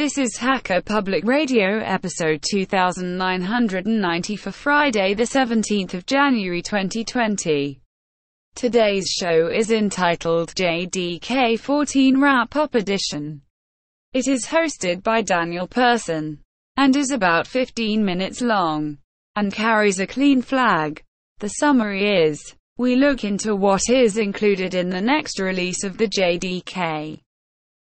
This is Hacker Public Radio episode 2990 for Friday the 17th of January 2020. Today's show is entitled JDK 14 Wrap Up Edition. It is hosted by Daniel Persson and is about 15 minutes long and carries a clean flag. The summary is we look into what is included in the next release of the JDK.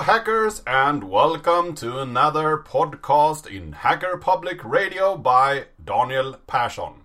Hackers, and welcome to another podcast in Hacker Public Radio by Daniel Persson.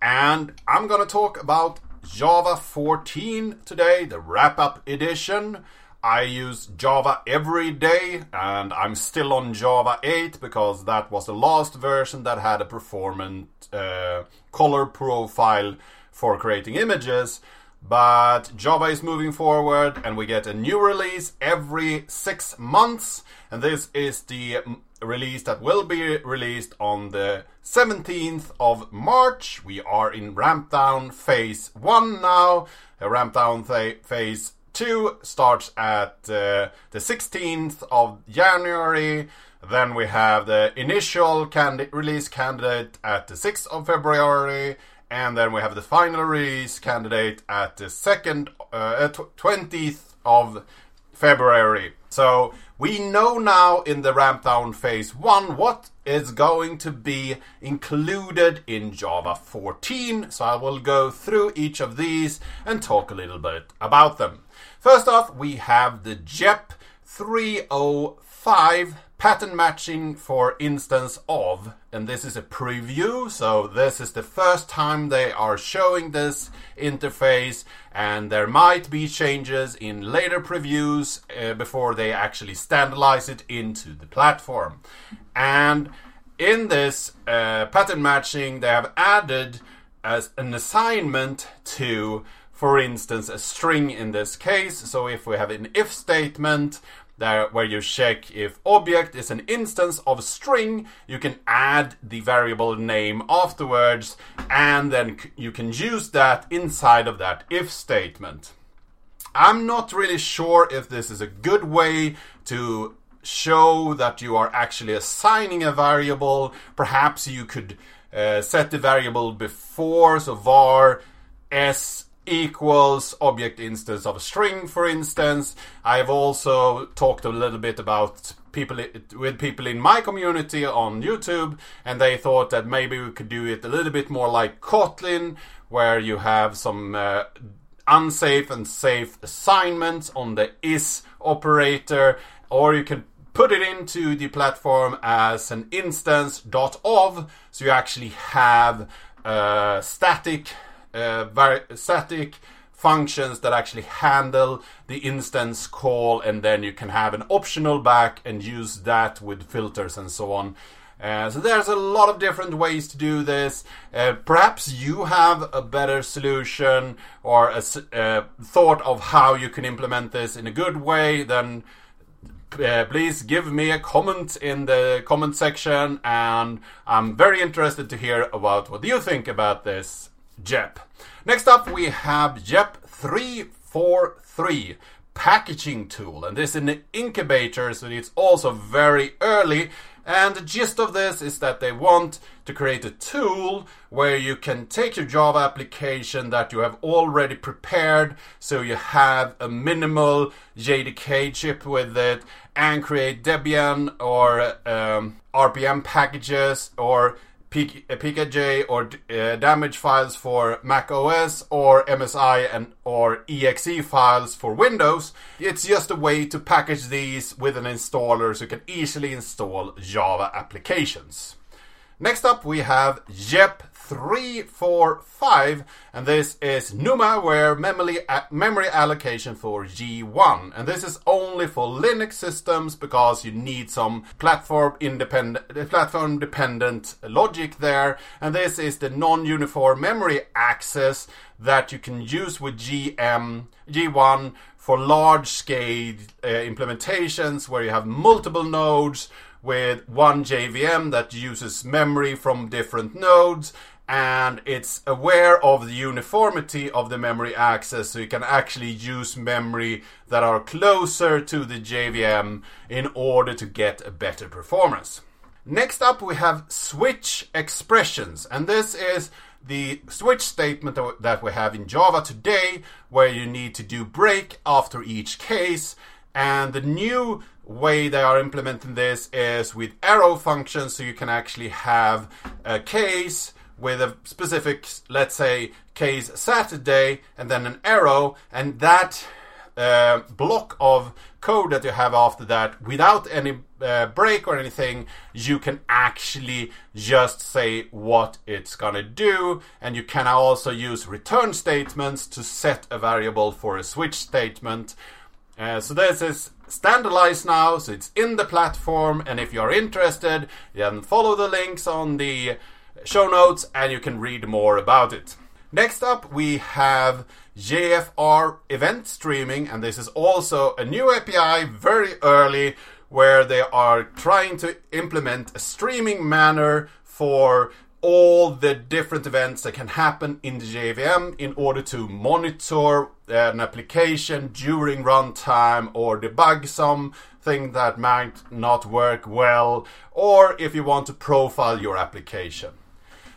And I'm gonna talk about Java 14 today, the wrap up edition. I use Java every day, and I'm still on Java 8 because that was the last version that had a performant uh, color profile for creating images. But Java is moving forward, and we get a new release every six months. And this is the release that will be released on the 17th of March. We are in ramp down phase 1 now. The ramp down th- phase 2 starts at uh, the 16th of January. Then we have the initial candi- release candidate at the 6th of February and then we have the final release candidate at the second uh, twentieth of February. So we know now in the ramp down phase one what is going to be included in Java 14. So I will go through each of these and talk a little bit about them. First off, we have the JEP 305 pattern matching for instance of and this is a preview so this is the first time they are showing this interface and there might be changes in later previews uh, before they actually standardize it into the platform. And in this uh, pattern matching they have added as an assignment to for instance a string in this case. So if we have an if statement there where you check if object is an instance of string you can add the variable name afterwards and then you can use that inside of that if statement. I'm not really sure if this is a good way to show that you are actually assigning a variable. Perhaps you could uh, set the variable before so var s equals object instance of a string, for instance. I've also talked a little bit about people with people in my community on YouTube, and they thought that maybe we could do it a little bit more like Kotlin, where you have some uh, unsafe and safe assignments on the is operator, or you can put it into the platform as an instance.of, so you actually have uh, static uh, very static functions that actually handle the instance call and then you can have an optional back and use that with filters and so on. Uh, so there's a lot of different ways to do this. Uh, perhaps you have a better solution or a uh, thought of how you can implement this in a good way. Then please give me a comment in the comment section, and I'm very interested to hear about what you think about this JEP. Next up, we have JEP 343 packaging tool, and this is an incubator, so it's also very early. And the gist of this is that they want to create a tool where you can take your Java application that you have already prepared, so you have a minimal JDK chip with it, and create Debian or um, RPM packages or PKG or uh, damage files for Mac OS or MSI and or exe files for Windows. It's just a way to package these with an installer so you can easily install Java applications. Next up we have JEP 345 and this is NUMA-aware memory, memory allocation for G1 and this is only for Linux systems because you need some platform independent platform dependent logic there. And this is the non-uniform memory access that you can use with GM G1 for large scale uh, implementations where you have multiple nodes with one JVM that uses memory from different nodes and it's aware of the uniformity of the memory access so you can actually use memory that are closer to the JVM in order to get a better performance. Next up we have switch expressions and this is the switch statement that we have in Java today where you need to do break after each case and the new way they are implementing this is with arrow functions so you can actually have a case with a specific, let's say, case Saturday, and then an arrow, and that uh, block of code that you have after that, without any uh, break or anything, you can actually just say what it's gonna do, and you can also use return statements to set a variable for a switch statement. Uh, so this is standardized now, so it's in the platform, and if you're interested, then follow the links on the show notes and you can read more about it. Next up, we have JFR event streaming, and this is also a new API very early where they are trying to implement a streaming manner for all the different events that can happen in the JVM in order to monitor uh, an application during runtime or debug something that might not work well, or if you want to profile your application.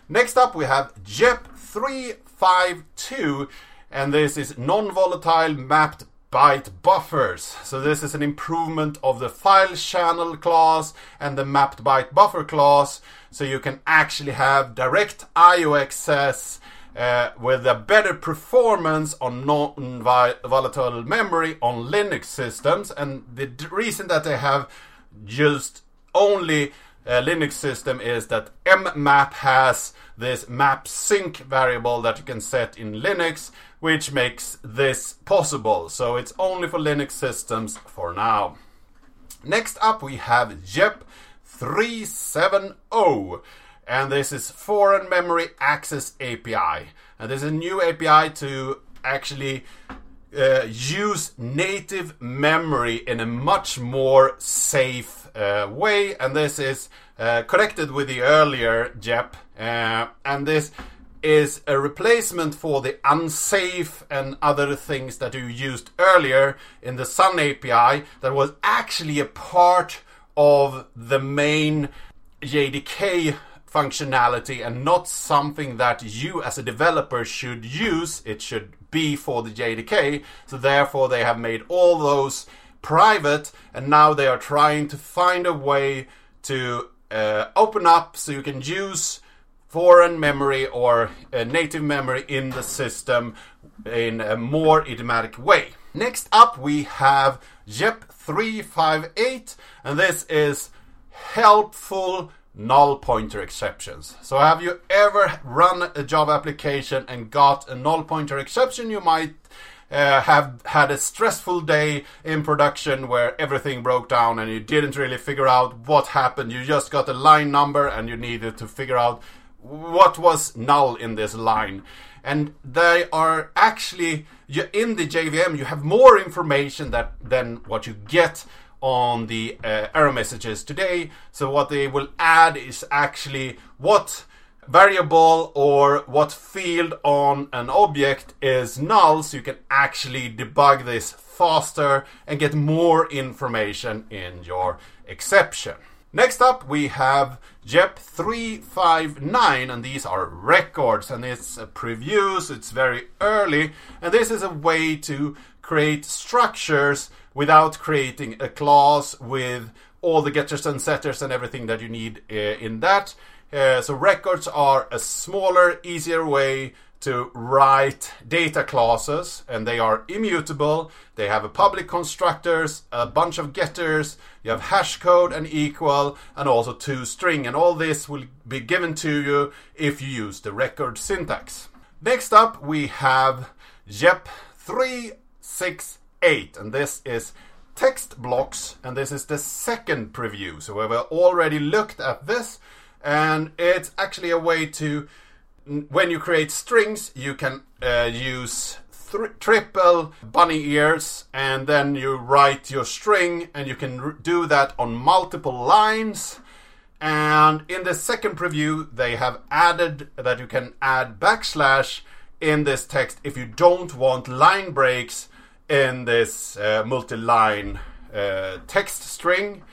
Next up, we have JEP 352, and this is non volatile mapped byte buffers. So, this is an improvement of the file channel class and the mapped byte buffer class, so you can actually have direct IO access. Uh, with a better performance on non-volatile memory on Linux systems, and the reason that they have just only uh, Linux system is that mmap has this map sync variable that you can set in Linux, which makes this possible. So it's only for Linux systems for now. Next up, we have JEP 370, and this is Foreign Memory Access API. And this is a new API to actually uh, use native memory in a much more safe uh, way, and this is uh, connected with the earlier JEP, uh, and this is a replacement for the unsafe and other things that you used earlier in the Sun API that was actually a part of the main JDK functionality and not something that you as a developer should use. It should be for the JDK. So therefore they have made all those private and now they are trying to find a way to uh, open up so you can use foreign memory or native memory in the system in a more idiomatic way. Next up we have JEP 358 and this is helpful null pointer exceptions. So have you ever run a Java application and got a null pointer exception? You might uh, have had a stressful day in production where everything broke down and you didn't really figure out what happened. You just got a line number and you needed to figure out what was null in this line. And they are actually in the JVM. You have more information that than what you get on the uh, error messages today. So what they will add is actually what variable or what field on an object is null so you can actually debug this faster and get more information in your exception. Next up, we have JEP 359, and these are records, and it's a preview, so it's very early. And this is a way to create structures without creating a class with all the getters and setters and everything that you need uh, in that. Uh, so records are a smaller, easier way to write data classes and they are immutable. They have a public constructors, a bunch of getters, you have hash code and equal and also two toString and all this will be given to you if you use the record syntax. Next up we have JEP 368 and this is text blocks and this is the second preview. So we've already looked at this and it's actually a way to when you create strings you can uh, use triple bunny ears and then you write your string and you can do that on multiple lines and in the second preview they have added that you can add backslash in this text if you don't want line breaks in this uh, multi-line uh, text string.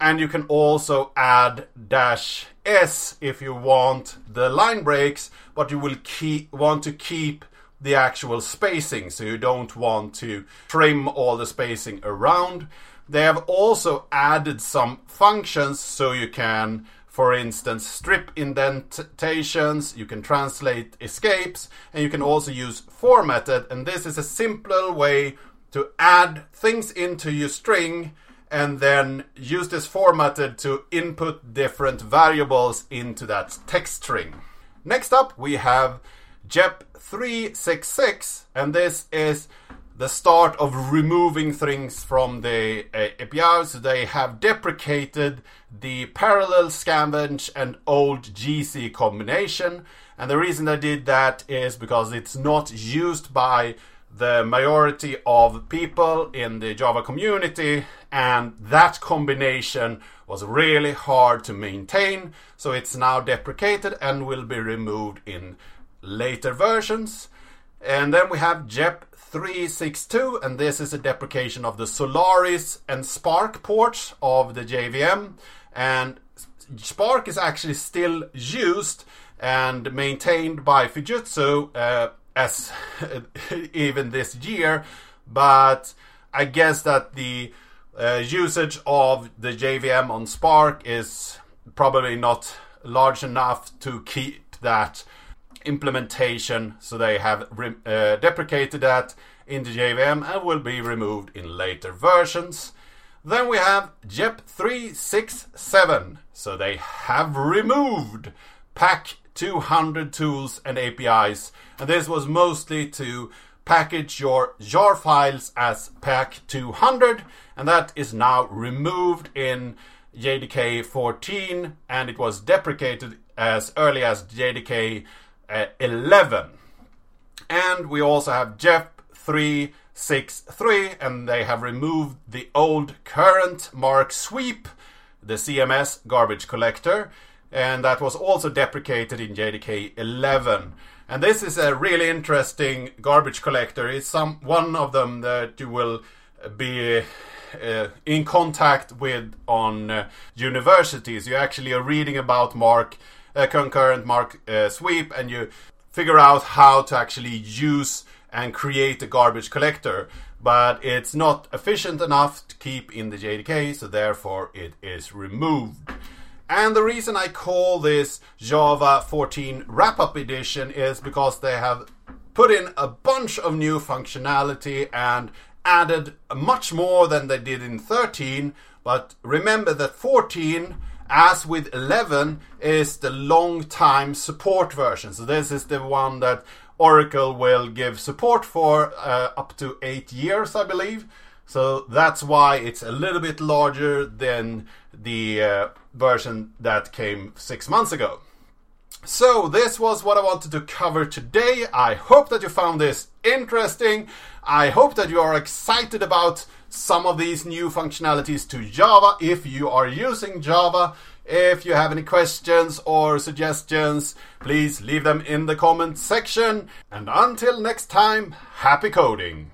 And you can also add dash s if you want the line breaks but you will keep want to keep the actual spacing. So you don't want to trim all the spacing around. They have also added some functions so you can for instance, strip indentations, you can translate escapes, and you can also use formatted. And this is a simpler way to add things into your string and then use this formatted to input different variables into that text string. Next up, we have JEP 366, and this is the start of removing things from the uh, API. So they have deprecated the parallel scavenge and old GC combination. And the reason they did that is because it's not used by the majority of people in the Java community, and that combination was really hard to maintain. So it's now deprecated and will be removed in later versions. And then we have JEP 362, and this is a deprecation of the Solaris and SPARC ports of the JVM. And SPARC is actually still used and maintained by Fujitsu uh, as even this year, but I guess that the uh, usage of the JVM on SPARC is probably not large enough to keep that implementation, so they have re- uh, deprecated that in the JVM and will be removed in later versions. Then we have JEP 367, so they have removed Pack 200 tools and APIs, and this was mostly to package your jar files as Pack 200, and that is now removed in JDK 14, and it was deprecated as early as JDK uh, 11. And we also have JEP 363, and they have removed the old current mark sweep, the CMS garbage collector, and that was also deprecated in JDK 11. And this is a really interesting garbage collector. It's some one of them that you will be uh, in contact with on uh, universities. You actually are reading about Mark uh, concurrent Mark uh, sweep, and you figure out how to actually use and create a garbage collector. But it's not efficient enough to keep in the JDK, so therefore it is removed. And the reason I call this Java 14 Wrap Up Edition is because they have put in a bunch of new functionality and added much more than they did in 13. But remember that 14, as with 11, is the long time support version. So this is the one that Oracle will give support for uh, up to eight years, I believe. So that's why it's a little bit larger than the uh, version that came six months ago. So, this was what I wanted to cover today. I hope that you found this interesting. I hope that you are excited about some of these new functionalities to Java if you are using Java. If you have any questions or suggestions, please leave them in the comment section. And until next time, happy coding!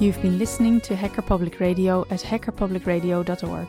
You've been listening to Hacker Public Radio at hackerpublicradio.org.